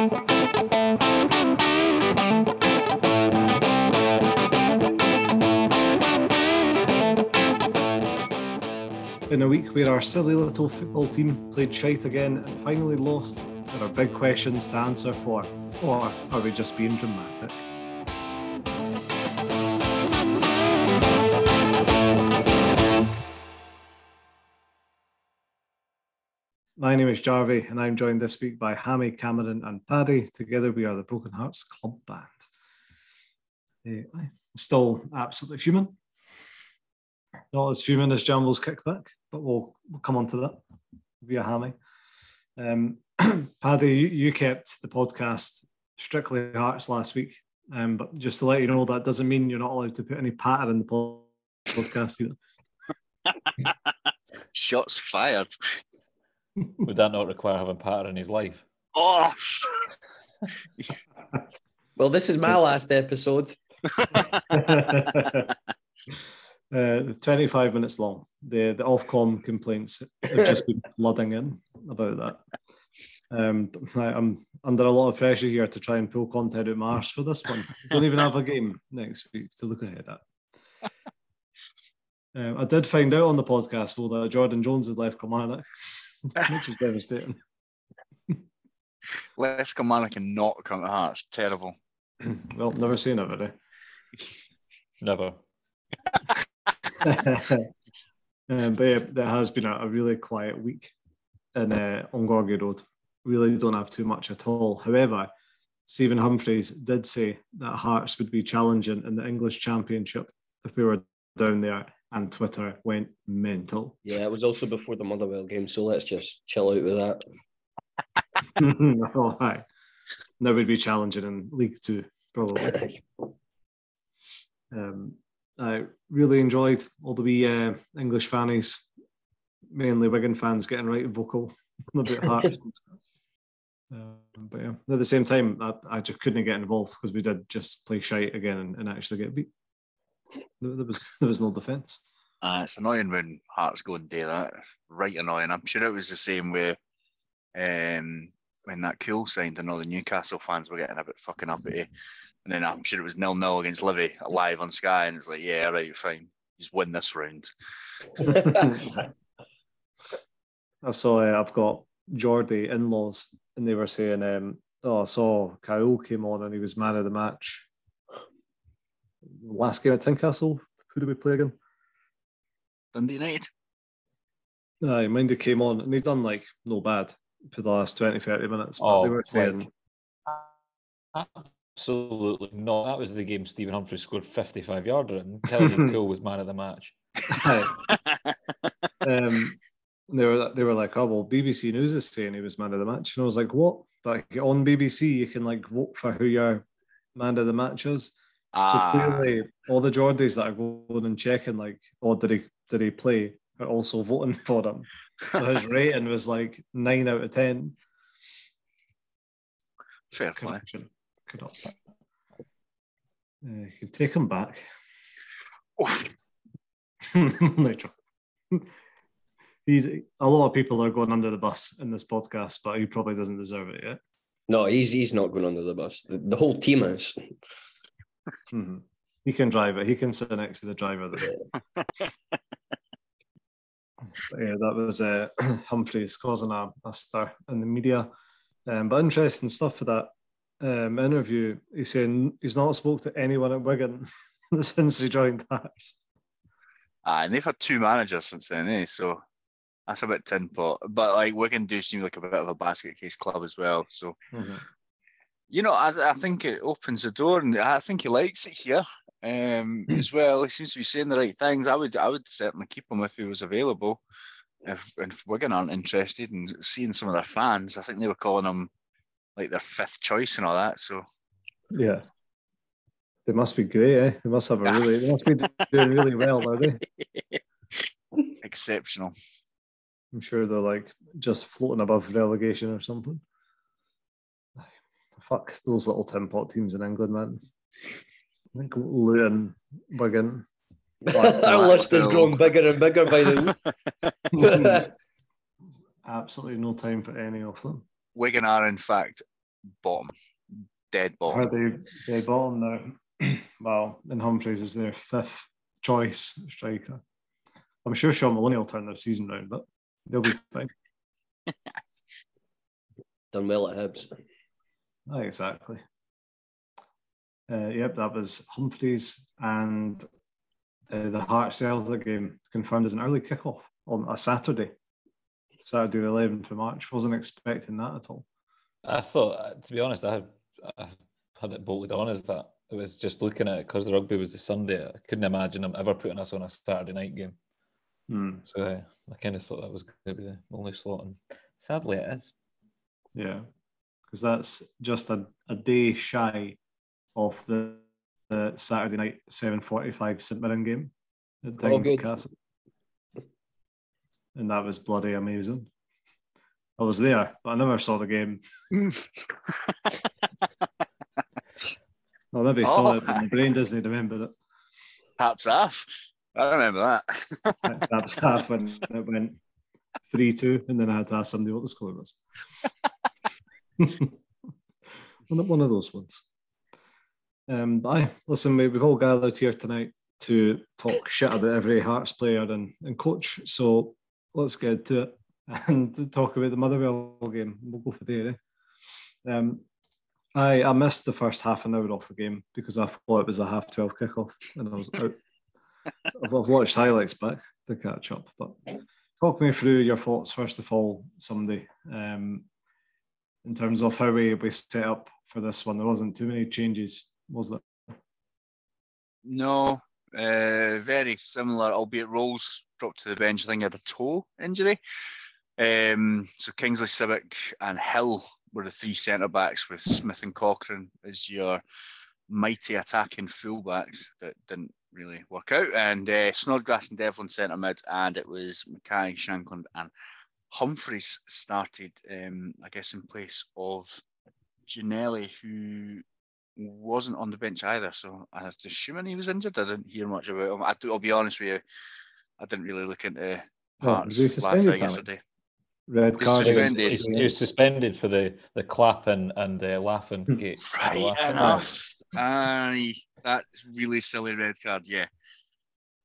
In a week where our silly little football team played shite again and finally lost, there are big questions to answer for. Or are we just being dramatic? My name is Jarvie, and I'm joined this week by Hammy, Cameron, and Paddy. Together, we are the Broken Hearts Club Band. Uh, still absolutely human. Not as human as Jambo's kickback, but we'll, we'll come on to that via Hammy. Um, Paddy, you, you, kept the podcast strictly Hearts last week, um, but just to let you know, that doesn't mean you're not allowed to put any patter in the podcast either. Shots fired. Would that not require having patter in his life? Oh. well, this is my last episode. Uh, 25 minutes long. The the Ofcom complaints have just been flooding in about that. Um, I, am under a lot of pressure here to try and pull content out Mars for this one. Don't even have a game next week to look ahead at. Um, I did find out on the podcast though that Jordan Jones had left Kilmarnock, which was devastating. left Kilmarnock and not come to Hearts. Terrible. well, never seen it, really. Never. um, but yeah, there has been a, a really quiet week in uh, on Gorgie Road. Really don't have too much at all. However, Stephen Humphrys did say that Hearts would be challenging in the English Championship if we were down there, and Twitter went mental. Yeah, it was also before the Motherwell game, so let's just chill out with that. oh, hi. That would be challenging in League Two, probably. um, I really enjoyed all the wee uh, English fannies, mainly Wigan fans, getting right vocal about Hearts. um, but yeah, at the same time, I, I, just couldn't get involved because we did just play shite again and, and actually get beat. There, there was there was no defence. Uh, it's annoying when Hearts go and do that. Right annoying. I'm sure it was the same way um, when that Kuol signed and all the Newcastle fans were getting a bit fucking up uppity. And then I'm sure it was nil nil against Livy live on Sky, and it's like, yeah, right, fine, just win this round. I saw uh, I've got Geordie in-laws, and they were saying, um, "Oh, I saw Kyle came on and he was man of the match." Last game at Tynecastle, who did we play again? Dundee United. Aye, Mindy came on and he done like no bad for the last 20, 30 minutes. But oh, they were saying like, Absolutely not. That was the game Stephen Humphrey scored 55 yarder and Kelly Cole was man of the match. um, they were they were like, oh well, BBC News is saying he was man of the match, and I was like, what? Like on BBC, you can like vote for who your man of the match is. Ah. So clearly, all the Geordies that are going and checking, like, oh, did he did he play? Are also voting for him. So his rating was like nine out of ten. Fair play. Could up. Uh, you could take him back. Oh. he's a lot of people are going under the bus in this podcast, but he probably doesn't deserve it yet. No, he's he's not going under the bus. The, the whole team is. Mm-hmm. He can drive it. He can sit next to the driver. yeah, that was uh, Humphrys causing a, a stir in the media. Um, but interesting stuff for that um, interview, he's saying he's not spoke to anyone at Wigan since he joined Hearts. Ah, and they've had two managers since then, eh? So that's a bit tin pot. But like Wigan do seem like a bit of a basket case club as well. So mm-hmm. You know, I, I think it opens the door, and I think he likes it here um, as well. He seems to be saying the right things. I would, I would certainly keep him if he was available. If, if Wigan aren't interested in seeing some of their fans, I think they were calling him like their fifth choice and all that. So yeah, they must be great. Eh? They must have a really. They must be doing really well, are they? Exceptional. I'm sure they're like just floating above relegation or something. Fuck those little tin pot teams in England, man. I think Luton, Wigan. Our list is growing bigger and bigger by the week. Absolutely no time for any of them. Wigan are, in fact, bottom, dead bottom. Are they dead bottom now? well, and Humphrys is their fifth choice striker. I'm sure Shaun Maloney will turn their season round, but they'll be fine. Done well at Hibs. Oh, exactly. Uh, yep, that was Humphrys and uh, the Heart Celtic game confirmed as an early kickoff on a Saturday, Saturday the 11th of March. Wasn't expecting that at all. I thought, uh, to be honest, I had, I had it bolted on as that. It was just looking at it because the rugby was a Sunday. I couldn't imagine them ever putting us on a Saturday night game. Hmm. So uh, I kind of thought that was going to be the only slot, and sadly it is. Yeah, because that's just a, a day shy of the, the Saturday night 7.45 St Mirren game at Oh, good. Castle. And that was bloody amazing. I was there, but I never saw the game. I maybe saw Oh. it, but my oh. brain doesn't remember it. Taps off. I remember that. Was half when it went 3 2, and then I had to ask somebody what the score was. One, of- one of those ones. Um, but aye, listen, mate, we've all gathered here tonight to talk shit about every Hearts player and, and coach. So let's get to it and to talk about the Motherwell game. We'll go for there. Eh? Um, I, I missed the first half an hour off the game because I thought it was a half 12 kickoff and I was out. I've, I've watched highlights back to catch up. But talk me through your thoughts, first of all, Sunday, um, in terms of how we, we set up for this one. There wasn't too many changes, was there? No, uh, very similar, albeit Rowles dropped to the bench. I think had a toe injury. Um, so Kingsley Sibbick and Hill were the three centre backs with Smith and Cochrane as your mighty attacking fullbacks that didn't really work out. And uh, Snodgrass and Devlin centre mid, and it was McKay, Shankland, and Humphrys started, um, I guess, in place of Ginnelly, who wasn't on the bench either. So I was assuming he was injured. I didn't hear much about him. I do, I'll be honest with you, I didn't really look into Oh, Hearts was he last suspended, night yesterday. Red card. He was, suspended. he's- he was suspended for the the clapping and the laughing gate. Right Laughing. enough. Aye, that's really silly red card. Yeah.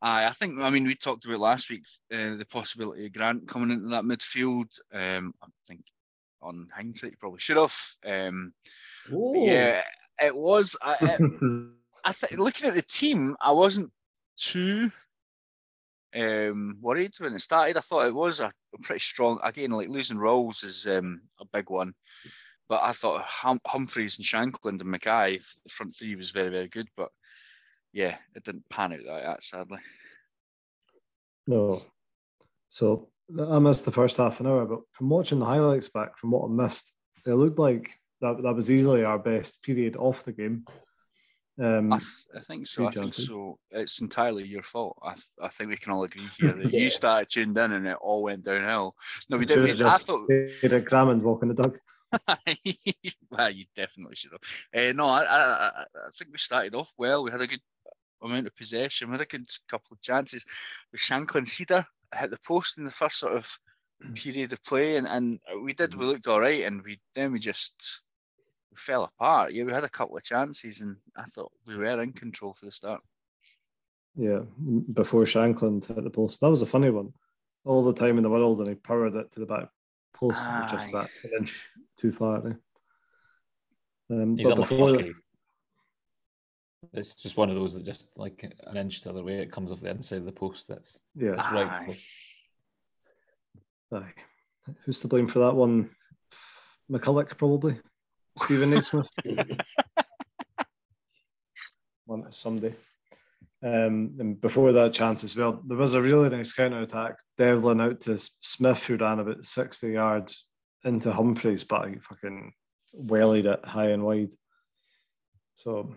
Aye, I think. I mean, we talked about last week uh, the possibility of Grant coming into that midfield. Um, I think on hindsight, he probably should have. Um, yeah, it was. I, it, I think looking at the team, I wasn't too um, worried when it started. I thought it was a, a pretty strong. Again, like losing Rowles is um, a big one, but I thought hum- Humphrys and Shankland and McKay, the front three was very very good. But yeah, it didn't pan out like that, sadly. No. So I missed the first half an hour, but from watching the highlights back, from what I missed, it looked like that, that was easily our best period off the game. Um, I, th- I think so. I think so. It's entirely your fault. I, th- I think we can all agree here that Yeah. you started tuned in and it all went downhill. No, we did. have We, I just thought at Cramond walking the dog. well, you definitely should have. Uh, no, I, I I think we started off well. We had a good amount of possession. We had a good couple of chances. With Shankland's header hit the post in the first sort of period of play, and, and we did. We looked all right, and we then we just we fell apart. Yeah, we had a couple of chances, and I thought we were in control for the start. Yeah, before Shankland hit the post. That was a funny one. All the time in the world, and he powered it to the back post. It was just that an inch too far. Eh? Um, He's but before unlucky. It's just one of those that just like an inch the other way, it comes off the inside of the post. That's yeah, that's right. Aye. aye. Who's to blame for that one? McCulloch, probably. Steven Naismith. one someday. Um, and before that chance as well, there was a really nice counter attack. Devlin out to Smith, who ran about 60 yards into Humphrys, but he fucking wellied it high and wide. So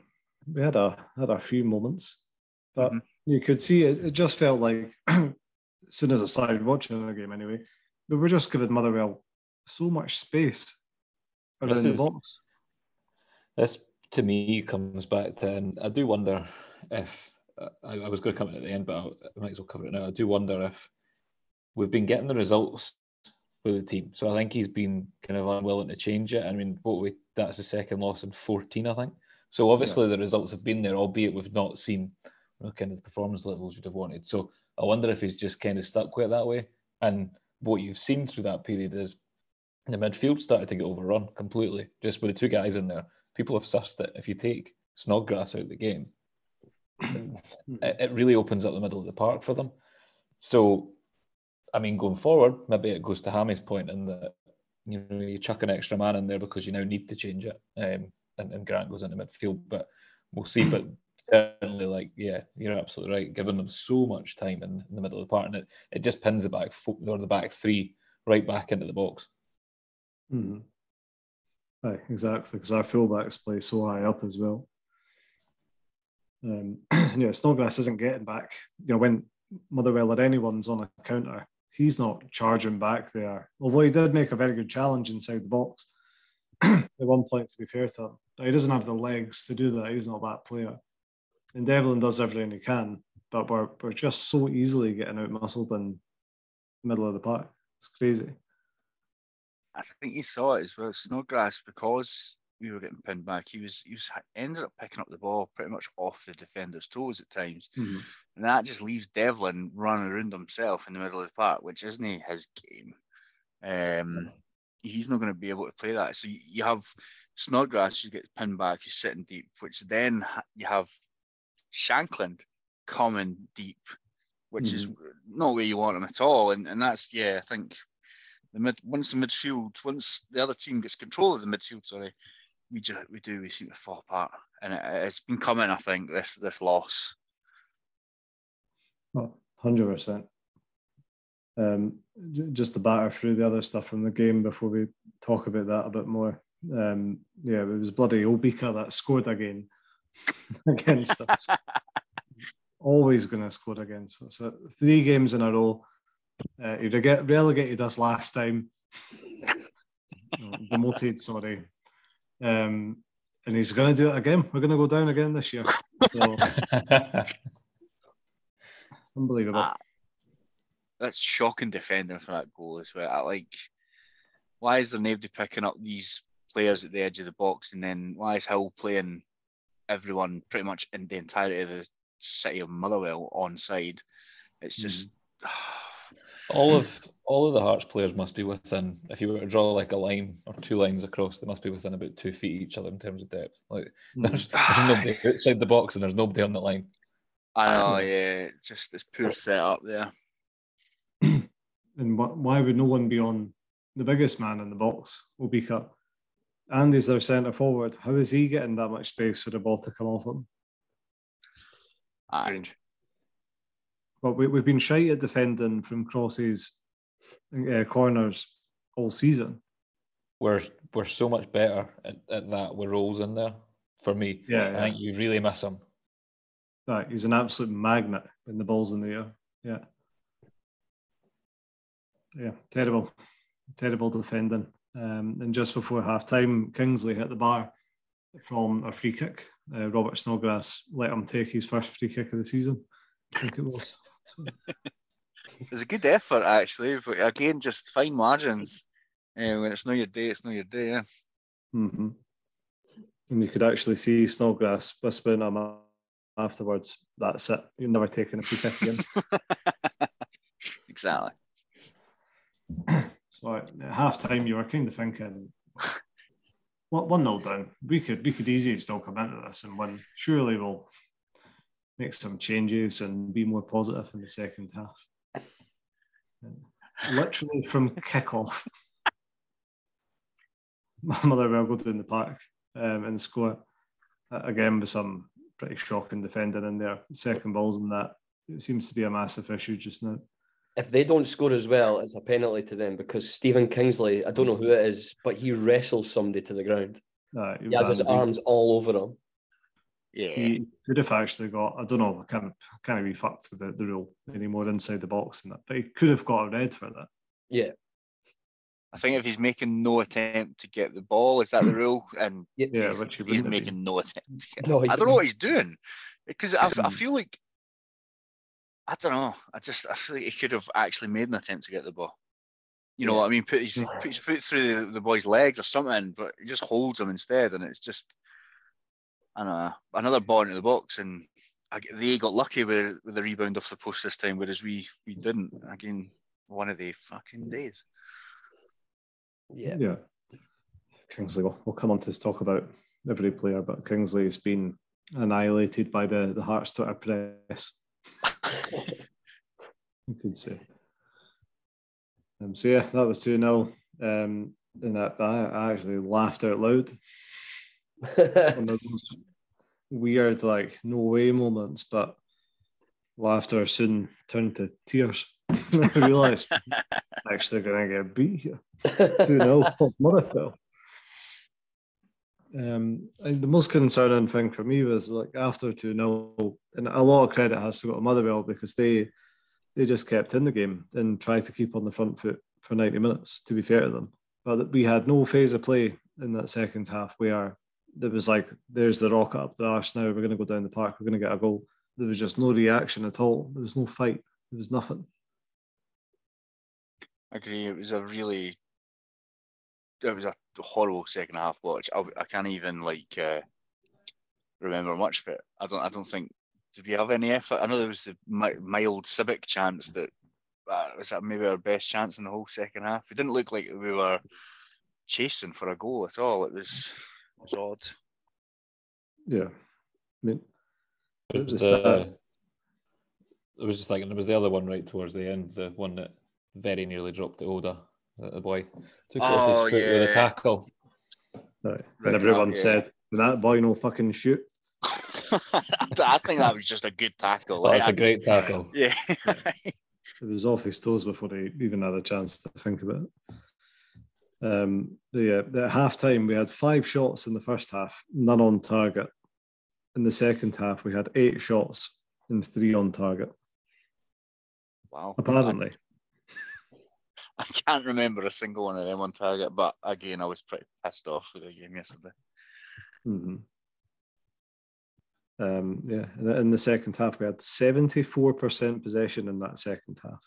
we had a had a few moments, but Mhm. you could see it. It just felt like as soon as I started watching the game, anyway, we were just giving Motherwell so much space around This the is- box. This to me comes back to, and I do wonder if uh, I, I was going to come in at the end, but I, I might as well cover it now. I do wonder if we've been getting the results with the team. So I think he's been kind of unwilling to change it. I mean, what we that's the second loss in 14, I think. So obviously yeah. the results have been there, albeit we've not seen you know, kind of the performance levels you'd have wanted. So I wonder if he's just kind of stuck with it that way. And what you've seen through that period is the midfield started to get overrun completely, just with the two guys in there. People have sussed that if you take Snodgrass out of the game, it, it really opens up the middle of the park for them. So, I mean, going forward, maybe it goes to Hammy's point in that you know you chuck an extra man in there because you now need to change it, um, and, and Grant goes into midfield. But we'll see. But certainly, like, yeah, you're absolutely right. Giving them so much time in, in the middle of the park, and it, it just pins the back four, or the back three right back into the box. Mm-hmm. Right, exactly, because our fullbacks play so high up as well. Um, yeah, Snodgrass isn't getting back. You know, when Motherwell or anyone's on a counter, he's not charging back there. Although he did make a very good challenge inside the box at one point, to be fair to him. But he doesn't have the legs to do that. He's not that player. And Devlin does everything he can, but we're, we're just so easily getting out muscled in the middle of the park. It's crazy. I think you saw it as well. Snodgrass, because we were getting pinned back, he was he was ended up picking up the ball pretty much off the defender's toes at times, mm-hmm. and that just leaves Devlin running around himself in the middle of the park, which isn't his game. Um, he's not going to be able to play that. So you have Snodgrass, you get pinned back, he's sitting deep, which then you have Shankland coming deep, which mm-hmm. is not where you want him at all. And and that's yeah, I think the mid once the midfield, once the other team gets control of the midfield, sorry, we just we do we seem to fall apart, and it, has been coming. I think this this loss. Hundred percent. Um, just to batter through the other stuff from the game before we talk about that a bit more. Um, yeah, it was bloody Obika that scored again against us. Always going to score against us. Three games in a row. Uh, he get relegated us last time. demoted, sorry. Um, and he's going to do it again. We're going to go down again this year. So, unbelievable. That's shocking defending for that goal as well. I like, why is there nobody picking up these players at the edge of the box, and then why is Hill playing everyone pretty much in the entirety of the city of Motherwell on side? It's just. Mm. all of all of the Hearts players must be within. If you were to draw like a line or two lines across, they must be within about two feet each other in terms of depth. Like hmm. there's, there's nobody outside the box and there's nobody on the line. I know, yeah, just this poor setup there. and why would no one be on the biggest man in the box, Obika? Andy's their centre forward. How is he getting that much space for the ball to come off him? Strange. But we, we've been shy at defending from crosses, uh, corners all season. We're we're so much better at, at that with Rowles in there. For me, yeah, I yeah. think you really miss him. Right, he's an absolute magnet when the ball's in the air. Yeah, yeah, terrible, terrible defending. Um, and just before half time, Kingsley hit the bar from a free kick. Uh, Robert Snodgrass let him take his first free kick of the season. I think it was. it was a good effort, actually. But again, just fine margins. Uh, when it's not your day, it's not your day. Yeah. Mm-hmm. And you could actually see Snodgrass whispering him afterwards, that's it. You're never taking a free kick again. exactly. So at half time, you were kind of thinking, what one nil down. We could we could easily still come into this and win. Surely we'll make some changes and be more positive in the second half. literally from kickoff, my mother Motherwell go down the park um, and score again with some pretty shocking defending in there. Second balls in that it seems to be a massive issue just now if they don't score as well, it's a penalty to them because Stephen Kingsley, I don't know who it is, but he wrestles somebody to the ground. Uh, he has his arms all over him. Yeah. He could have actually got, I don't know, I can't, can't be fucked with the, the rule anymore inside the box and that, but he could have got a red for that. Yeah. I think if he's making no attempt to get the ball, is that the rule? And yeah, he's, he's making no attempt. No, I don't know what he's doing because I, I feel like I don't know. I just I feel like he could have actually made an attempt to get the ball. you know yeah. what I mean, put his, put his foot through the, the boy's legs or something, but he just holds him instead, and it's just, I don't know, another ball into the box, and I, they got lucky with, with the rebound off the post this time, whereas we we didn't. Again, one of the fucking days. Yeah. Yeah. Kingsley, we'll, we'll come on to talk about every player, but Kingsley has been annihilated by the, the Hearts Twitter press. you could say. Um, so yeah, that was 2 0. Um, and I, I actually laughed out loud. One of those weird, like, no way moments, but laughter soon turned to tears. I realised I'm actually going to get beat here. 2 0 Motherwell. Um, the most concerning thing for me was like after 2 0, and a lot of credit has to go to Motherwell because they they just kept in the game and tried to keep on the front foot for 90 minutes, to be fair to them. But we had no phase of play in that second half where there was like, there's the rocket up the arse now, we're going to go down the park, we're going to get a goal. There was just no reaction at all. There was no fight. There was nothing. I agree. It was a really, it was a horrible second half watch. I, I can't even like uh, remember much of it. I don't. I don't think. Did we have any effort? I know there was the mild Sibbick chance that uh, was that maybe our best chance in the whole second half. It didn't look like we were chasing for a goal at all. It was, it was odd. Yeah, I mean, it was the, it was just like, and it was the other one right towards the end, the one that very nearly dropped the Oda, the boy took oh, off his foot yeah. with a tackle. Right. And everyone yeah. said, that boy no fucking shoot. I think that was just a good tackle. That's like, a great tackle. Yeah. it was off his toes before he even had a chance to think about it. Um, yeah, at half time, we had five shots in the first half, none on target. In the second half, we had eight shots and three on target. Wow. Apparently. I can't remember a single one of them on target, but again, I was pretty pissed off with the game yesterday. Mm-hmm. Um, yeah, in the second half, we had 74% possession in that second half.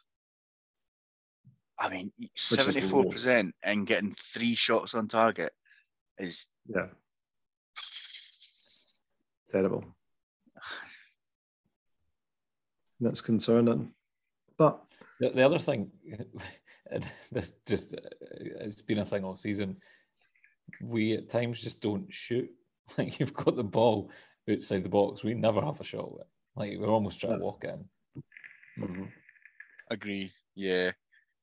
I mean, 74% and getting three shots on target is. Yeah. Terrible. That's concerning. But. The, the other thing, and this just it's been a thing all season. We at times just don't shoot. Like you've got the ball outside the box, we never have a shot with. Like we're almost trying to walk in. Mm-hmm. Agree. Yeah,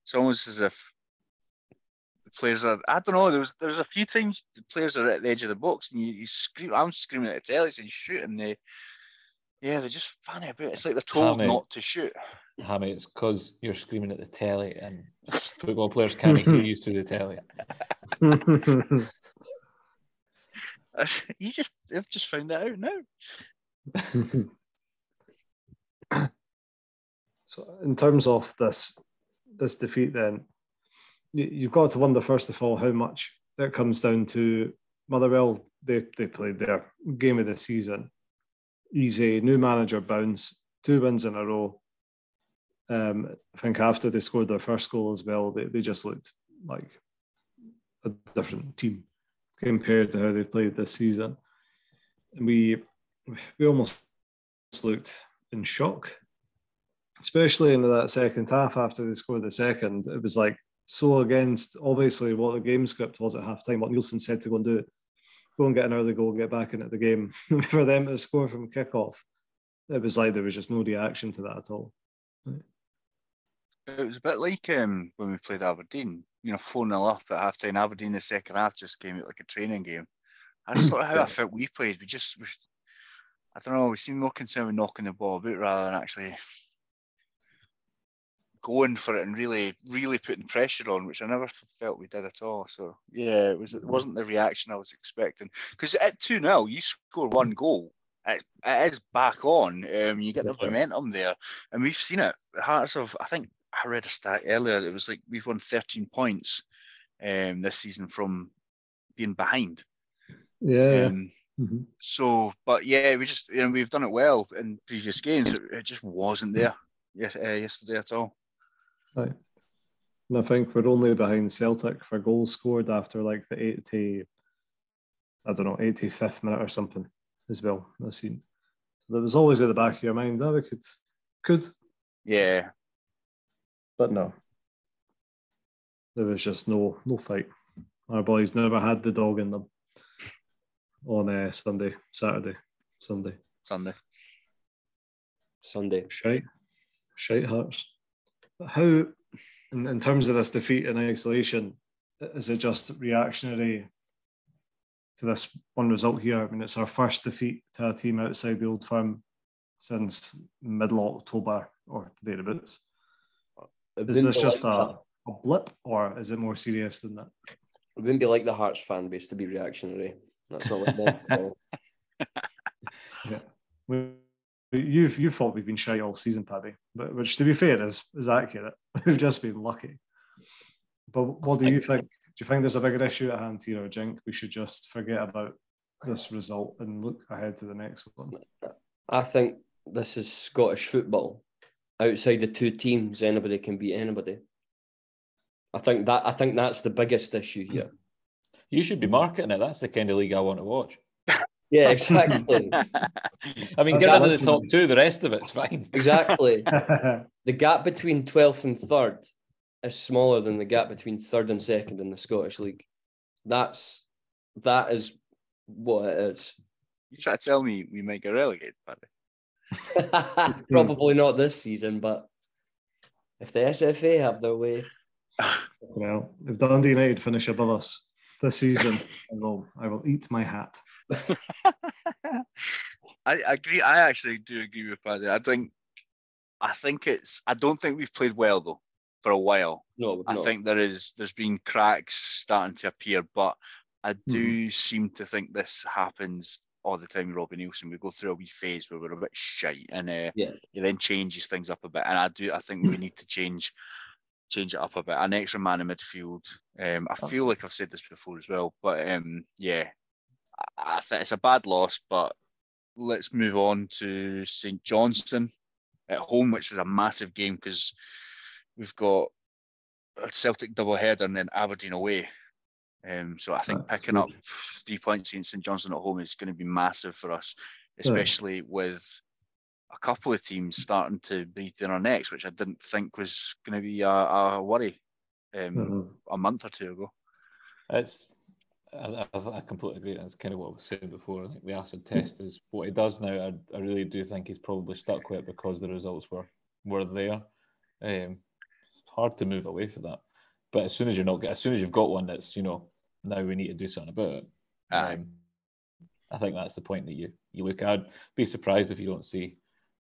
it's almost as if the players are. I don't know. There was there was a few times the players are at the edge of the box and you, you scream. I'm screaming at the telly saying shoot, and they yeah they're just funny about. It. It's like they're told not to shoot. Hammy, it's because you're screaming at the telly and football players can't hear you through the telly. you just I've just found that out now. so in terms of this this defeat then you've got to wonder first of all how much it comes down to Motherwell they, they played their game of the season easy new manager bounce two wins in a row um, I think after they scored their first goal as well, they, they just looked like a different team compared to how they played this season. And we we almost looked in shock, especially in that second half after they scored the second. It was like so against obviously what the game script was at halftime, what Neilson said to go and do it. Go and get an early goal, get back into the game. For them to score from kickoff, it was like there was just no reaction to that at all. It was a bit like um, when we played Aberdeen, you know, 4 0 up at half time. Aberdeen, the second half just came out like a training game. That's sort of how I felt we played. We just, we, I don't know, we seemed more concerned with knocking the ball about rather than actually going for it and really, really putting pressure on, which I never felt we did at all. So yeah, it was it wasn't the reaction I was expecting. Because at two 0 you score one goal, it, it is back on. Um, you get the momentum there, and we've seen it. Hearts of I think I read a stat earlier. It was like we've won 13 points um, this season from being behind. Yeah. Um, mm-hmm. So, but yeah, we just you know we've done it well in previous games. It, it just wasn't there yes, uh, yesterday at all. Right. And I think we're only behind Celtic for goals scored after like the 80, I don't know, 85th minute or something as well. I seen. So that was always at the back of your mind that we could, could. Yeah. But no. There was just no no fight. Our boys never had the dog in them on uh, Sunday, Saturday, Sunday. Sunday. Sunday. Shite. Shite hearts. How, in, in terms of this defeat in isolation, is it just reactionary to this one result here? I mean, it's our first defeat to a team outside the old firm since middle October or thereabouts. Is this just like a, a blip or is it more serious than that? It wouldn't be like the Hearts fan base to be reactionary. That's not like that at all. yeah. You've you thought we've been shy all season, Paddy, but which to be fair is is accurate. We've just been lucky. But what do you think? Do you think there's a bigger issue at hand here, or Jink? We should just forget about this result and look ahead to the next one. I think this is Scottish football. Outside the two teams, anybody can beat anybody. I think that I think that's the biggest issue here. You should be marketing it. That's the kind of league I want to watch. Yeah, exactly. I mean, get rid of the top two, the rest of it's fine. Exactly. the gap between 12th and 3rd is smaller than the gap between 3rd and 2nd in the Scottish League. That's that is what it is. You try to tell me we might get relegated, buddy? Hmm. Probably not this season, but if the SFA have their way. Well, if Dundee United finish above us this season, I will I will eat my hat. I agree. I actually do agree with Paddy. I think, I think it's. I don't think we've played well though for a while. No, I think there is. There's been cracks starting to appear, but I do mm. seem to think this happens all the time with Robbie Neilson. We go through a wee phase where we're a bit shite, and uh, yeah, he then changes things up a bit. And I do. I think we need to change change it up a bit. An extra man in midfield. Um, I oh. feel like I've said this before as well, but um, yeah, I think it's a bad loss, but let's move on to St Johnstone at home, which is a massive game because we've got a Celtic double header and then Aberdeen away. Um, so I think picking up three points against St Johnstone at home is going to be massive for us, especially yeah. with a couple of teams starting to breathe in our necks, which I didn't think was going to be a, a worry um, mm-hmm. a month or two ago. It's I, I, completely agree. That's kind of what I was saying before. I think the acid test is what he does now. I, I really do think he's probably stuck with it because the results were were there. Um, hard to move away from that. But as soon as you're not, as soon as you've got one that's you know now we need to do something about it. Um, I think that's the point that you you look at. I'd be surprised if you don't see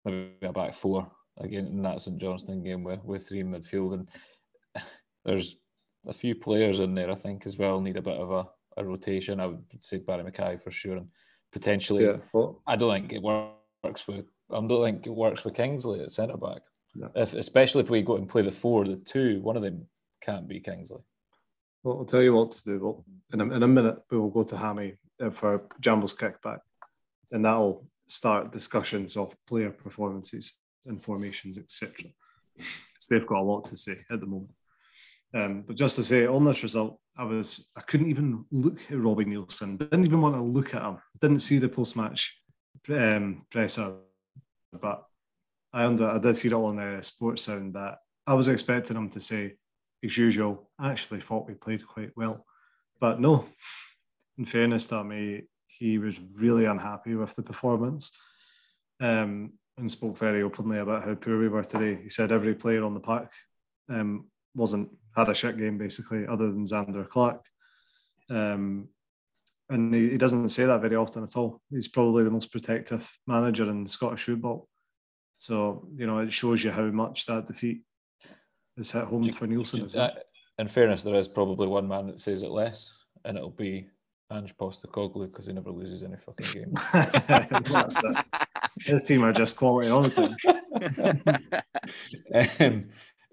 maybe a back four again in that St Johnstone game with with three in midfield and there's a few players in there I think as well need a bit of a a rotation. I would say Barrie McKay for sure, and potentially. Yeah, well, I don't think it works with. I don't think it works with Kingsley at centre back. No. If especially if we go and play the four, the two, one of them can't be Kingsley. Well, I'll tell you what to do. Well, in a, in a minute, we will go to Hammy uh, for Jambo's kickback, and that'll start discussions of player performances and formations, etc. So they've got a lot to say at the moment. Um, but just to say, on this result, I was I couldn't even look at Robbie Neilson. Didn't even want to look at him. Didn't see the post match um, presser, but I under I did hear it on the sports sound that I was expecting him to say, as usual. I actually thought we played quite well, but no. In fairness to me, he was really unhappy with the performance. Um, and spoke very openly about how poor we were today. He said every player on the park um, wasn't had a shit game basically, other than Zander Clark. Um, and he, he, doesn't say that very often at all. He's probably the most protective manager in Scottish football. So you know it shows you how much that defeat has hit home for Neilson. Well. In fairness, there is probably one man that says it less, and it'll be Ange Postecoglou because he never loses any fucking game. His team are just quality all the time. um,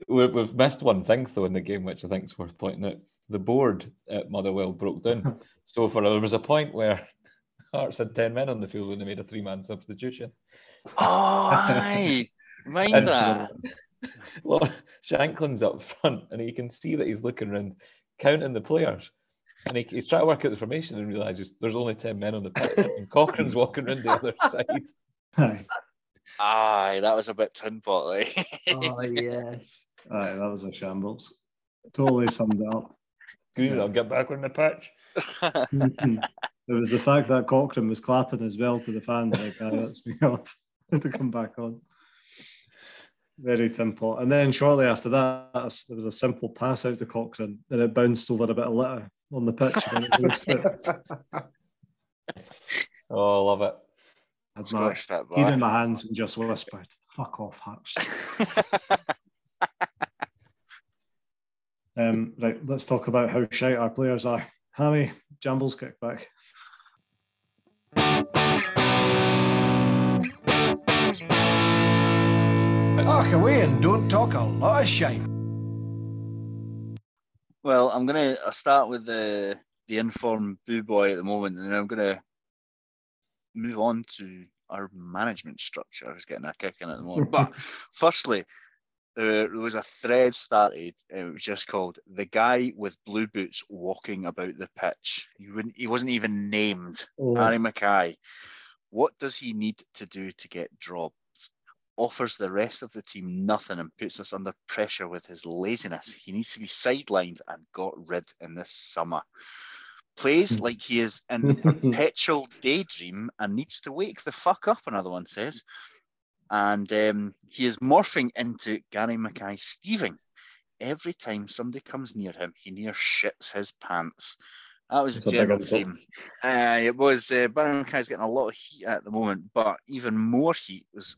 We've missed one thing though in the game, which I think is worth pointing out. The board at Motherwell broke down. so for there was a point where Hearts had ten men on the field when they made a three-man substitution. Oh, aye, mind that. well, Shankland's up front, and you can see that he's looking around, counting the players. And he, he's trying to work out the formation and realizes there's only 10 men on the pitch. And Cochrane's walking around the other side. Aye. Aye, that was a bit tin pot, like. Oh yes. Aye, that was a shambles. Totally summed it up. Green, I'll get back on the pitch. Mhm. it was the fact that Cochrane was clapping as well to the fans, like, aye, that's me off to come back on. Very simple. And then shortly after that, there was a simple pass out to Cochrane, and it bounced over a bit of litter on the pitch. when it was fit. Oh, I love it. I had my Scottish fit heat in my hands and just whispered, "Fuck off, Hearts." Um, right, let's talk about how shite our players are. Hammy, Jambo's kick back. Talk away and don't talk a lot of shite. Well, I'm gonna I'll start with the the informed boo boy at the moment, and I'm gonna move on to our management structure. I was getting a kick in at the moment. But firstly, there, was a thread started. It was just called "The Guy with Blue Boots Walking About the Pitch." He wouldn't. He wasn't even named. Oh, Harry Mackay. What does he need to do to get dropped? Offers the rest of the team nothing and puts us under pressure with his laziness. He needs to be sidelined and got rid in this summer. Plays like he is in a perpetual daydream and needs to wake the fuck up, another one says. And um, he is morphing into Gary Mackay Steven. Every time somebody comes near him, he near shits his pants. That was That's a general theme. Uh, it was uh, Barrie McKay's getting a lot of heat at the moment, but even more heat was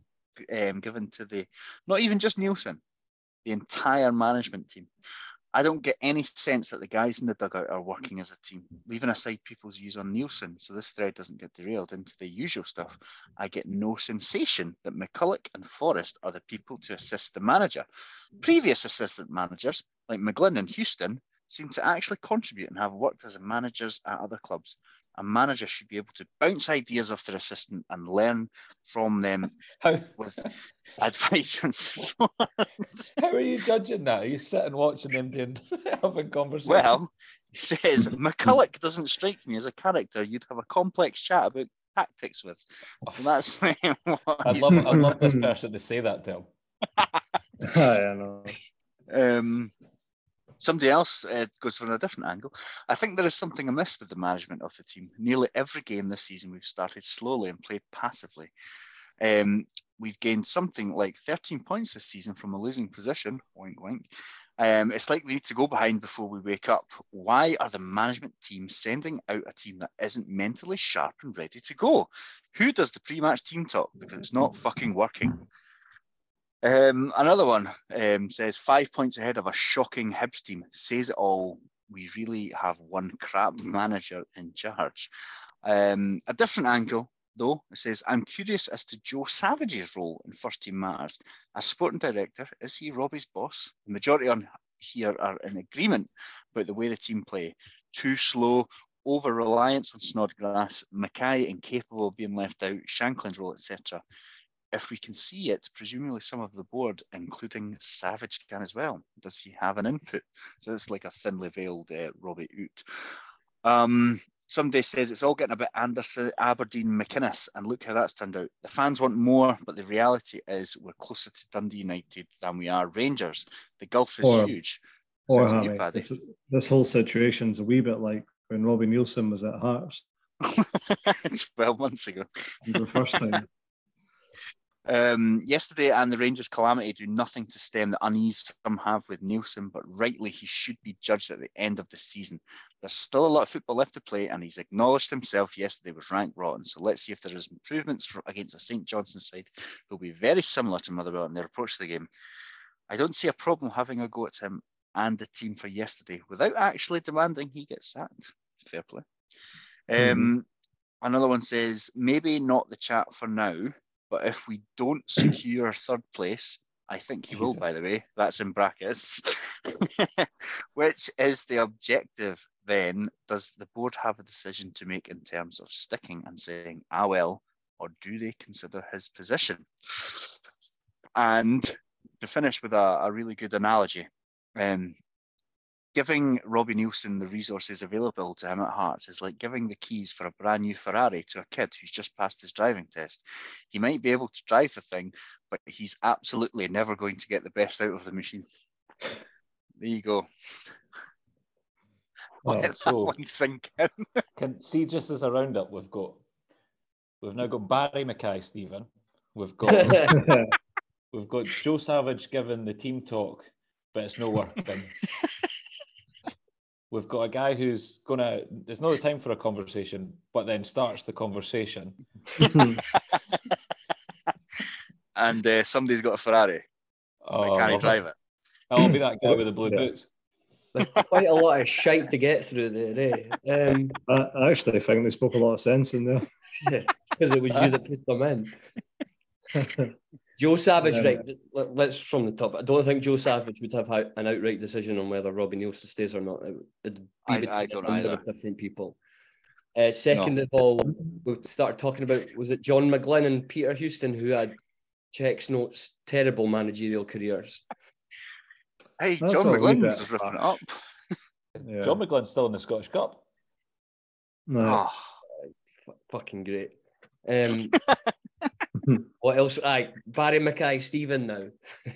um, given to the not even just Neilson, the entire management team. I don't get any sense that the guys in the dugout are working as a team, leaving aside people's views on Neilson, so this thread doesn't get derailed into the usual stuff. I get no sensation that McCulloch and Forrest are the people to assist the manager. Previous assistant managers, like McGlynn and Houston, seem to actually contribute and have worked as managers at other clubs. A manager should be able to bounce ideas off their assistant and learn from them How, with advice and support. how are you judging that? Are you sitting watching them doing having conversation? Well, he says McCulloch doesn't strike me as a character you'd have a complex chat about tactics with. And that's what I'd love, I'd love this person to say that to him. Aye, I know. um, somebody else uh, goes from a different angle. I think there is something amiss with the management of the team. Nearly every game this season, we've started slowly and played passively. Um, we've gained something like 13 points this season from a losing position. Wink, wink. Um, it's like we need to go behind before we wake up. Why are the management team sending out a team that isn't mentally sharp and ready to go? Who does the pre-match team talk? Because it's not fucking working. Um, another one um, says five points ahead of a shocking Hibs team. Says it all. We really have one crap manager in charge. Um, a different angle, though, it says I'm curious as to Joe Savage's role in first team matters. As sporting director, is he Robbie's boss? The majority on here are in agreement about the way the team play. Too slow, over reliance on Snodgrass, McKay incapable of being left out, Shankland's role, etc if we can see it, presumably some of the board, including Savage, can as well. Does he have an input? So it's like a thinly veiled uh, Robbie Oot. Um, somebody says it's all getting a bit Anderson, Aberdeen, McInnes, and look how that's turned out. The fans want more, but the reality is we're closer to Dundee United than we are Rangers. The gulf is Or- huge. Or this, this whole situation's a wee bit like when Robbie Neilson was at Hearts 12 months ago. the first time. Um, yesterday and the Rangers' calamity do nothing to stem the unease some have with Neilson, but rightly he should be judged at the end of the season. There's still a lot of football left to play, and he's acknowledged himself yesterday was rank rotten. So let's see if there is improvements for, against a St Johnstone side who'll be very similar to Motherwell in their approach to the game. I don't see a problem having a go at him and the team for yesterday without actually demanding he gets sacked. Fair play. Um, Another one says maybe not the chat for now, but if we don't secure third place, I think he will, by the way. That's in brackets. Which is the objective then? Does the board have a decision to make in terms of sticking and saying, ah, well, or do they consider his position? And to finish with a, a really good analogy, um, giving Robbie Neilson the resources available to him at Hearts is like giving the keys for a brand new Ferrari to a kid who's just passed his driving test. He might be able to drive the thing, but he's absolutely never going to get the best out of the machine. There you go. Well, Let that so- one sink in. Can see just as a roundup, we've got we've now got Barrie McKay, Stephen. We've got we've got Joe Savage giving the team talk, but it's not working. We've got a guy who's gonna there's no time for a conversation, but then starts the conversation. and uh, somebody's got a Ferrari. Oh, but can he I'll- drive it? I'll be that guy with the blue Yeah. boots. There's quite a lot of shite to get through there, eh? Um, I I actually think they spoke a lot of sense in there. because it was you that put them in. Joe Savage, right? let- Let's from the top. I don't think Joe Savage would have had an outright decision on whether Robbie Neilson stays or not. It, it'd be I- between I a don't number either. of different people. Uh, second of all, we started talking about was it John McGlynn and Peter Houston who had checks notes terrible managerial careers. Hey, That's John a McGlynn's is ripping up. Yeah. John McGlynn's still in the Scottish Cup. No. Oh, F- fucking great. Um, what else? Aye, Barrie McKay, Steven now.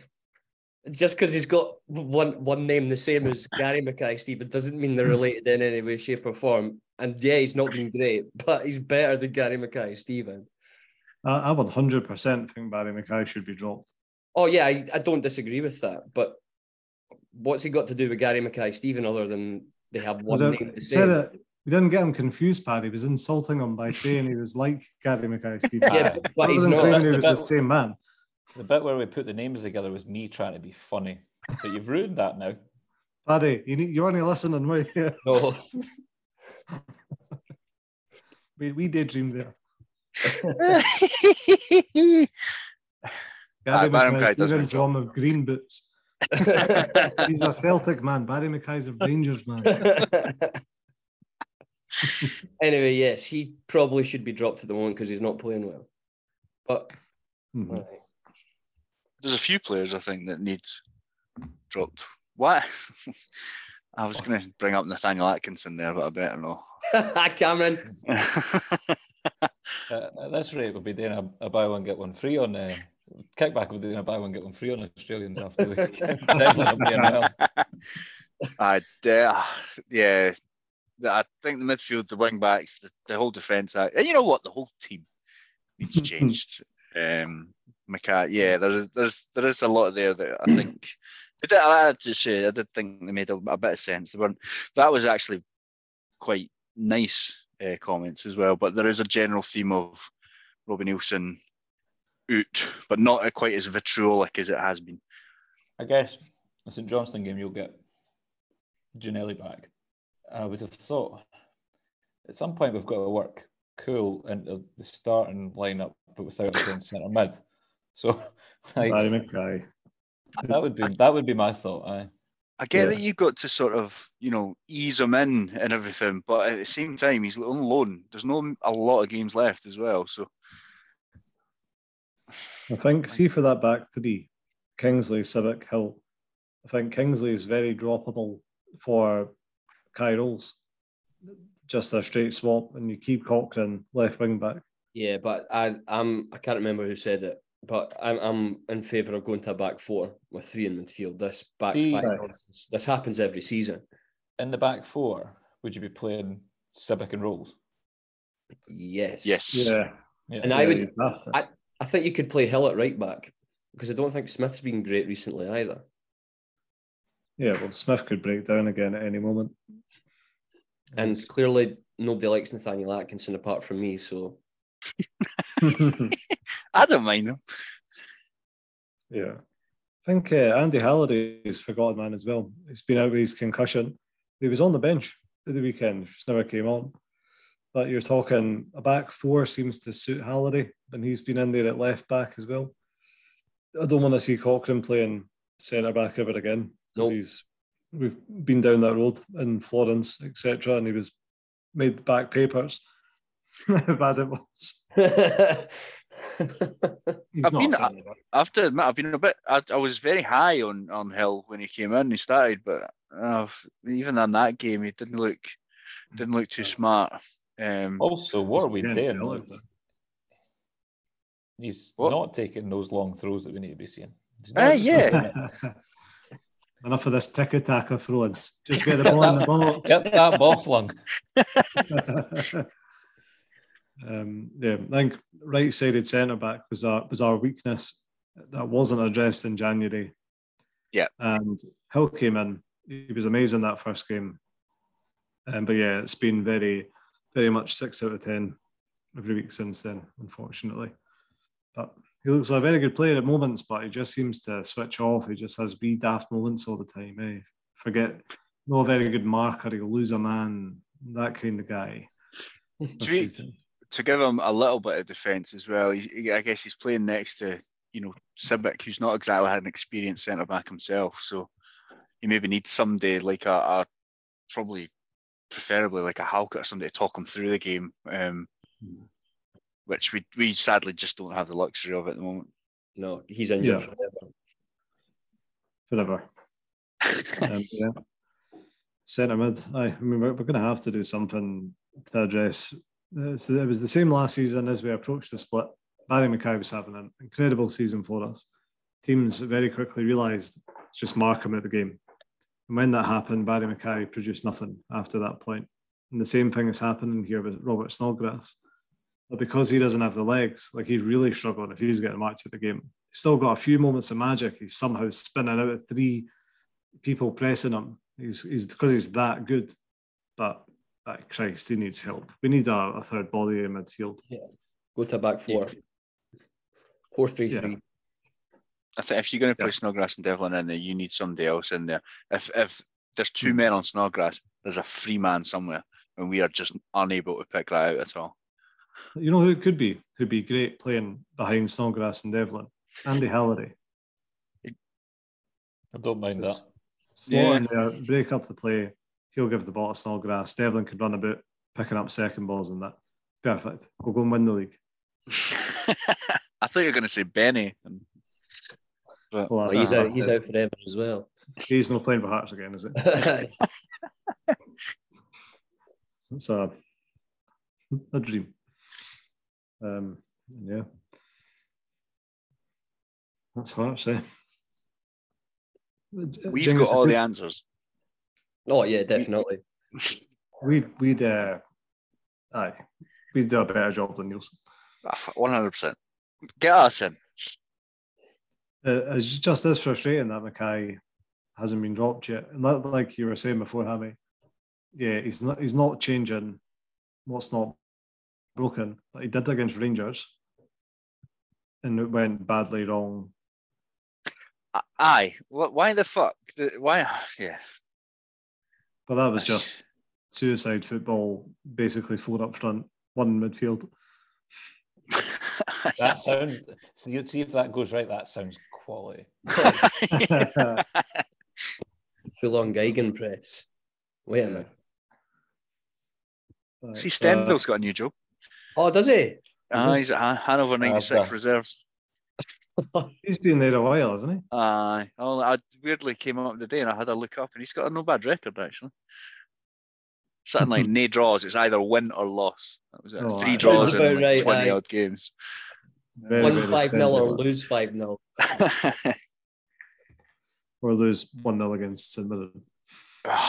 Just because he's got one one name the same as Gary Mackay, Steven doesn't mean they're hmm. related in any way, shape, or form. And yeah, he's not been great, but he's better than Gary Mackay, Steven. I, I 100% think Barrie McKay should be dropped. Oh yeah, I, I don't disagree with that. But what's he got to do with Gary Mackay, Steven, other than they have one it- name the said same? it, we didn't get him confused, Paddy. He was insulting him by saying he was like Gary Mackay Steve. Yeah, but, but he's not. claiming he The was the bit- same man. The bit where we put the names together was me trying to be funny, but you've ruined that now. Paddy, you need, you're only listening. We're here. No. We, we daydreamed there. Gary Barrie McKay Mackay does Stevens, make the one green boots. He's a Celtic man. Barrie McKay's a Rangers man. anyway, yes, he probably should be dropped at the moment because he's not playing well. But Mhm. aye. There's a few players I think that need dropped. What? I was going to bring up Nathaniel Atkinson there, but I better not. Cameron, Uh, at this rate, we'll be doing a, a buy one get one free on uh, kickback. We'll be doing a buy one get one free on Australians after the weekend. Definitely not being well. I uh, yeah, The- I think the midfield, the wing backs, the, the whole defence, and you know what, the whole team needs changed. um, McKay, yeah, there's there's there is a lot there that I think. I did, I had to say, I did think they made a, a bit of sense. They weren't. That was actually quite nice uh, comments as well. But there is a general theme of Robbie Neilson out, but not quite as vitriolic as it has been. I guess the St Johnstone game, you'll get Ginnelly back. I would have thought at some point we've got to work Kuol into uh, the starting lineup, but without playing centre mid. So like, Barrie McKay. that would be that would be my thought. Aye. I get Yeah. that you've got to sort of, you know, ease him in and everything, but at the same time, he's on loan. There's no a lot of games left as well. So I think, see for that back three, Kingsley, Sibbick, Hill. I think Kingsley is very droppable for Kai Just a straight swap, and you keep Cochrane left wing back. yeah, but I I'm I can't remember who said it, but I'm I'm in favour of going to a back four with three in midfield. This back See- five Right. This happens every season. In the back four, would you be playing Sibbick and Rowles? Yes. yes, Yeah. Yeah. And I would- you'd have to. I- I think you could play Hill at right back because I don't think Smith's been great recently either. Yeah, well, Smith could break down again at any moment. And clearly nobody likes Nathaniel Atkinson apart from me. So I don't mind him. Yeah. I think uh, Andy Halliday's forgotten man as well. He's been out with his concussion. He was on the bench at the weekend, just never came on. But you're talking a back four seems to suit Halliday, and he's been in there at left back as well. I don't want to see Cochrane playing centre back ever again because Nope. he's we've been down that road in Florence, etc. And he was made back papers. How bad it was. He's I've not been- centre back. I have to admit, I've been a bit. I, I was very high on on Hill when he came in. And he started, but uh, even in that game, he didn't look didn't look too smart. Um, Also, what are we Again, doing? Like. He's What? not taking those long throws that we need to be seeing. He's Ah, yeah. looking at- Enough of this tiki taka frauds. Just get the ball in the box. Get that ball flung. um, yeah, I think right-sided centre back was our was our weakness that wasn't addressed in January. Yeah. and Hill came in. He was amazing that first game. Um, but yeah, it's been very, very much six out of ten every week since then, unfortunately. But he looks like a very good player at moments, but he just seems to switch off. He just has wee daft moments all the time. Eh? Forget, no very good marker. He'll lose a man. That kind of guy. To to give him a little bit of defence as well, he, I guess he's playing next to you know Sibbick, who's not exactly had an experienced centre back himself. So you maybe need somebody like a, a probably preferably like a Halkett or somebody to talk him through the game, um, which we we sadly just don't have the luxury of at the moment. no, he's injured Yeah. forever. Forever. um, yeah. Centre mid. Aye, I mean, we're, we're going to have to do something to address. It's, it was the same last season as we approached the split. Barrie McKay was having an incredible season for us. Teams very quickly realised it's just mark him at the game. And when that happened, Barrie McKay produced nothing after that point. And the same thing is happening here with Robert Snodgrass. But because he doesn't have the legs, like he's really struggling if he's getting marked at the game. He's still got a few moments of magic. He's somehow spinning out of three people pressing him. He's he's because he's that good. But uh, Christ, he needs help. We need a, a third body in midfield. Go to back four. Four three Yeah. three. I think if you're going to play Yeah. Snodgrass and Devlin in there, you need somebody else in there. If if there's two Hmm. men on Snodgrass, there's a free man somewhere, and we are just unable to pick that out at all. You know who it could be? Who'd be great playing behind Snodgrass and Devlin? Andy Halliday. I don't mind that. Just Slow in there, break up the play. He'll give the ball to Snodgrass. Devlin could run about picking up second balls and that. Perfect. We'll go and win the league. I thought you were going to say Benny. And, but Well, he's out. He's out forever as well. He's not playing for Hearts again, is it? It's a, a dream. Um, yeah. That's Hearts, eh? we've Genghis, got all the answers. oh yeah, definitely. we we'd uh, aye, we'd do a better job than Neilson. One hundred percent. Get us in. Uh, it's just as frustrating that McKay hasn't been dropped yet, and that, like you were saying before, Hammy, yeah, he's not he's not changing what's not broken. But he did against Rangers, and it went badly wrong. A- Aye. Wh- Why the fuck? Why? Yeah. But that was just suicide football, basically four up front, one in midfield. That sounds. So you'd see if that goes right. That sounds quality. Full on Gegenpress. Wait a minute. Right, See, so- Stendel's uh, got a new job. Oh, does he? Ah, he's at Hanover '96 done. reserves. he's been there a while, hasn't he? Aye. oh, I weirdly came up today and I had a look up and he's got a no bad record actually. Something like no draws. It's either win or loss. That was it. Oh, Three draws in like right, 20 aye. odd games. Very, Win five 0 or lose five 0 or lose one 0 against St Mirren.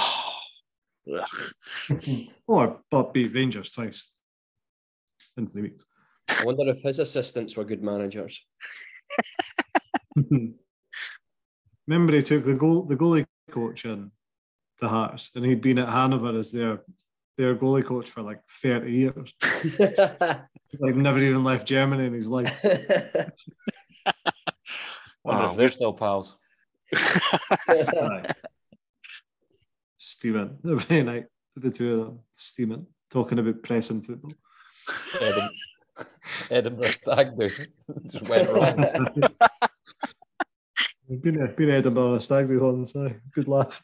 Or but beat Rangers twice in three weeks. I wonder if his assistants were good managers. Remember, he took the goal, the goalie coach in to Hearts, and he'd been at Hanover as their their goalie coach for like thirty years. Like never even left Germany in his life. Wonder Wow. if they're still pals. Aye. Steaming every night, the two of them steaming, talking about pressing football. Edinburgh, Edinburgh Stag do. Just went wrong. Been been Edinburgh stag do once. aye. Good laugh.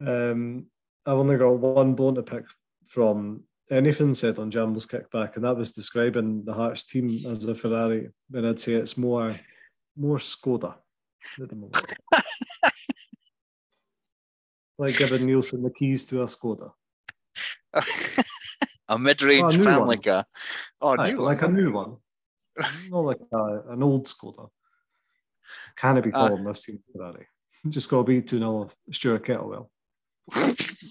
um, I've only got one bone to pick from anything said on Jambo's kickback, and that was describing the Hearts team as a Ferrari. Then I'd say it's more more Skoda at the moment. like giving Neilson the keys to a Skoda. a mid-range Oh, a family one. car. Oh, Aye, new like one. a new one, not like a, an old Skoda. Can it be Ah. called this team Ferrari? Just got to be 2 0 Stuart Kettlewell.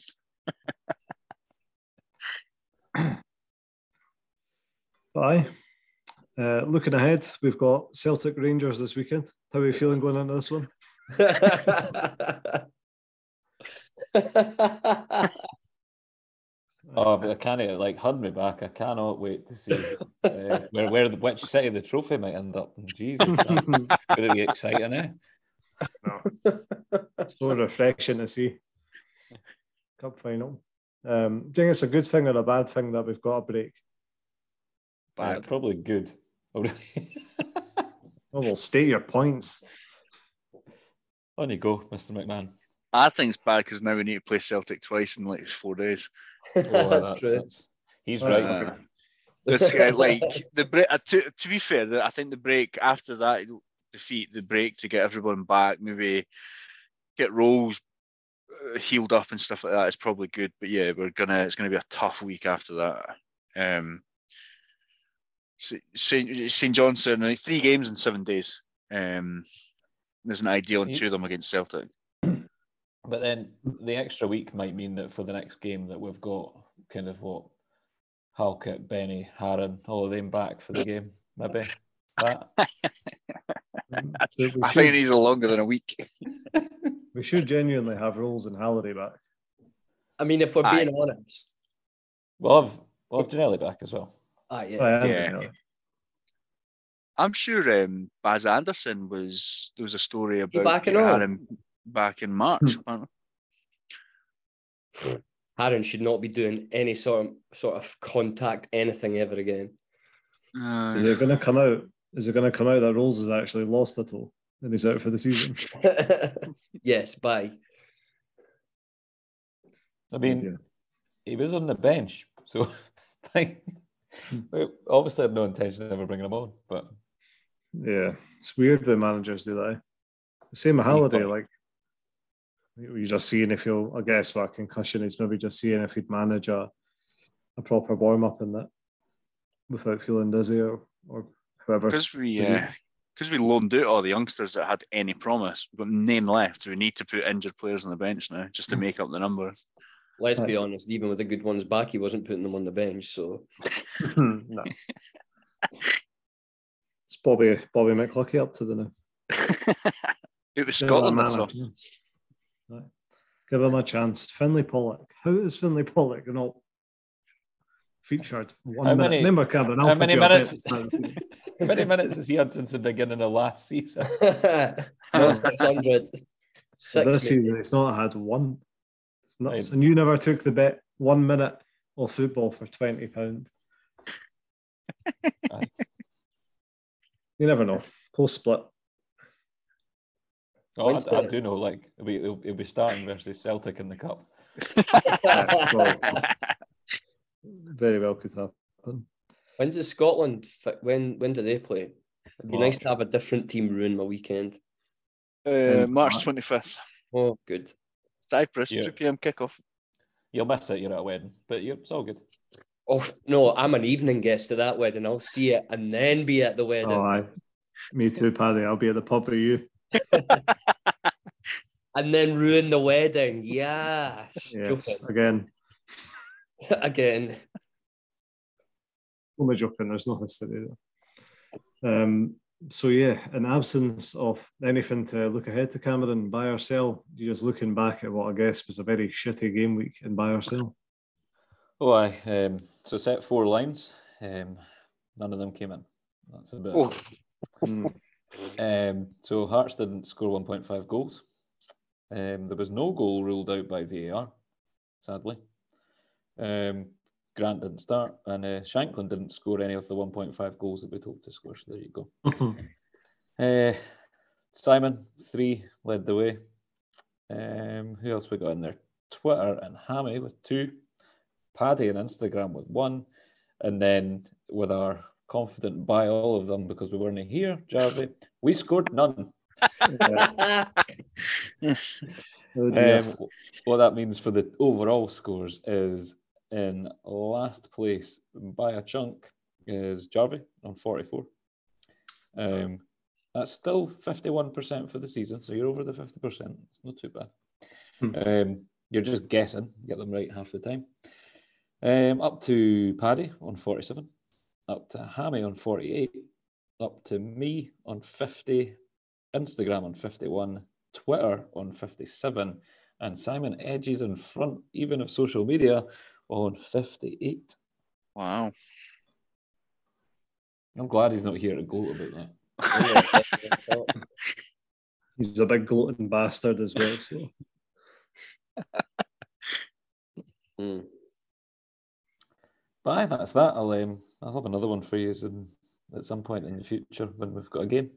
Aye. Uh, looking ahead, we've got Celtic Rangers this weekend. How are you feeling going into this one? Oh, but I can't like hug me back. I cannot wait to see uh, where where the, which city the trophy might end up. Jesus, that's going to be exciting, eh? No. so refreshing to see. Cup final. Um, do you think it's a good thing or a bad thing that we've got a break? Uh, Bad. probably good. Oh, well, state your points. On you go, Mr. McMahon. I think it's bad because now we need to play Celtic twice in like four days. That's true. that's- he's That's right. Uh, this guy, like the break. Uh, to, to be fair, the, I think the break after that defeat, the break to get everyone back, maybe get Rowles uh, healed up and stuff like that is probably good. But yeah, we're gonna. It's gonna be a tough week after that. Um, St. St. Johnstone, like, three games in seven days. Um, isn't ideal, and two of them against Celtic. But then the extra week might mean that for the next game that we've got kind of what Halkett, Benny, Haring, all of them back for the game, maybe. That. We I think should, these are longer than a week. we should genuinely have Rowles and Halliday back. I mean, if we're Aye. being honest, We'll have we'll have Ginnelly back as well. ah, yeah. I am, Yeah. I'm sure um, Baz Anderson was there was a story about back and getting him back in March. apparently. Haring should not be doing any sort of sort of contact anything ever again. Uh, Is it going to come out? Is it going to come out that Rowles has actually lost a toe and he's out for the season? yes, bye. I mean, Yeah. he was on the bench, so like, we obviously had no intention of ever bringing him on. But Yeah, it's weird when managers do that. eh? The same with Halliday, like you're just seeing if he'll. I guess what concussion is maybe just seeing if he'd manage a, a proper warm up in that without feeling dizzy or or whoever. because we because uh, we loaned out all the youngsters that had any promise. We've got name left. We need to put injured players on the bench now just to make up the numbers. Let's be honest, even with the good ones back, he wasn't putting them on the bench. So no. It's Bobby Bobby McLucky up to the now. it was Give Scotland. that I man saw. a chance. Right. Give him a chance. Finlay Pollock. How is Finlay Pollock not featured? One How minute. many- Remember, Cameron, how many put you a bet minutes? at the start of the season. how many minutes has he had since the beginning of last season? no, six hundred. So Six. this maybe. season, it's not had one. It's nuts. Right. And you never took the bet one minute of football for twenty pounds. You never know. Post split. Oh, I, I do know. Like he'll be, he'll, he'll be starting versus Celtic in the cup. Very well could happen. When's the Scotland? When when do they play? It'd be nice to have a different team ruin my weekend. Uh, March 25th. Oh, good. Cyprus, Yeah. 2 p.m. kickoff. You'll miss it. You're at a wedding, but you it's all good. Oh no, I'm an evening guest at that wedding. I'll see it and then be at the wedding. Oh, aye. Me too, Paddy. I'll be at the pub with you. and then ruin the wedding. Yeah. Yes, again. Again. Only joking. There's no history there. Um, so yeah, in absence of anything to look ahead to Cameron, buy or sell, you're just looking back at what I guess was a very shitty game week in buy or sell. Oh, I Um, so set four lines. Um, none of them came in. That's a bit. Oh. Um, so Hearts didn't score 1.5 goals. Um, there was no goal ruled out by VAR, sadly. Um, Grant didn't start, and uh, Shankland didn't score any of the 1.5 goals that we'd hoped to score. So there you go. Uh, Simon, three, led the way. Um, who else we got in there? Twitter and Hammy with two. Paddy and Instagram with one, and then with our confident by all of them because we weren't here, Jarvie, we scored none. Oh. Um, what that means for the overall scores is in last place by a chunk is Jarvie on 44. Um, that's still 51% for the season, so you're over the 50%. It's not too bad. Hmm. Um, you're just guessing, get them right half the time. Um, up to Paddy on 47, up to Hammy on 48, up to me on 50, Instagram on 51, Twitter on 57, and Simon Edges in front, even of social media, on 58. Wow. I'm glad he's not here to gloat about that. He's a big gloating bastard as well. So Hmm. But that's that. I'll um, I'll have another one for you at some point in the future when we've got a game.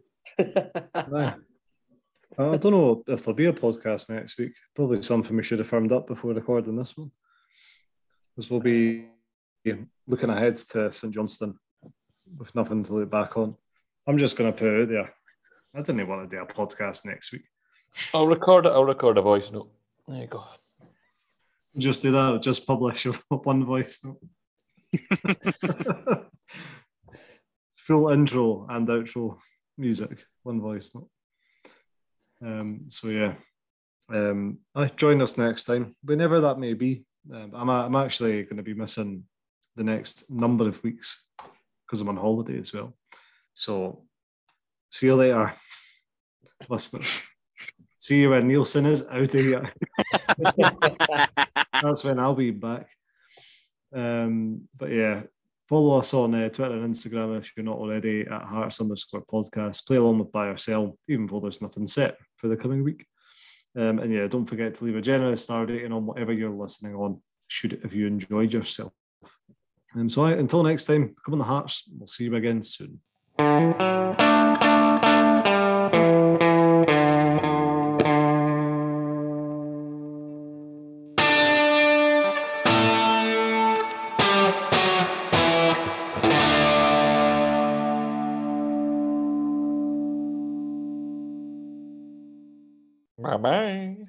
Uh, I don't know if there'll be a podcast next week. Probably something we should have firmed up before recording this one. Because we'll be looking ahead to St Johnstone with nothing to look back on. I'm just going to put it out there. I didn't even want to do a podcast next week. I'll record it. I'll record a voice note. There you go. Just do that. Just publish one voice note. Full intro and outro music, one voice note. Um, so yeah, um, uh, join us next time, whenever that may be. Um, I'm I'm actually going to be missing the next number of weeks because I'm on holiday as well. So see you later, listeners. See you when Neilson is out of here. That's when I'll be back. Um, but yeah, follow us on uh, Twitter and Instagram if you're not already at Hearts underscore podcast. Play along with Buy or Sell, even though there's nothing set for the coming week. Um, and yeah, don't forget to leave a generous star rating on whatever you're listening on, should if you enjoyed yourself. Um, so I, until next time, come on the Hearts. We'll see you again soon. Bye bye.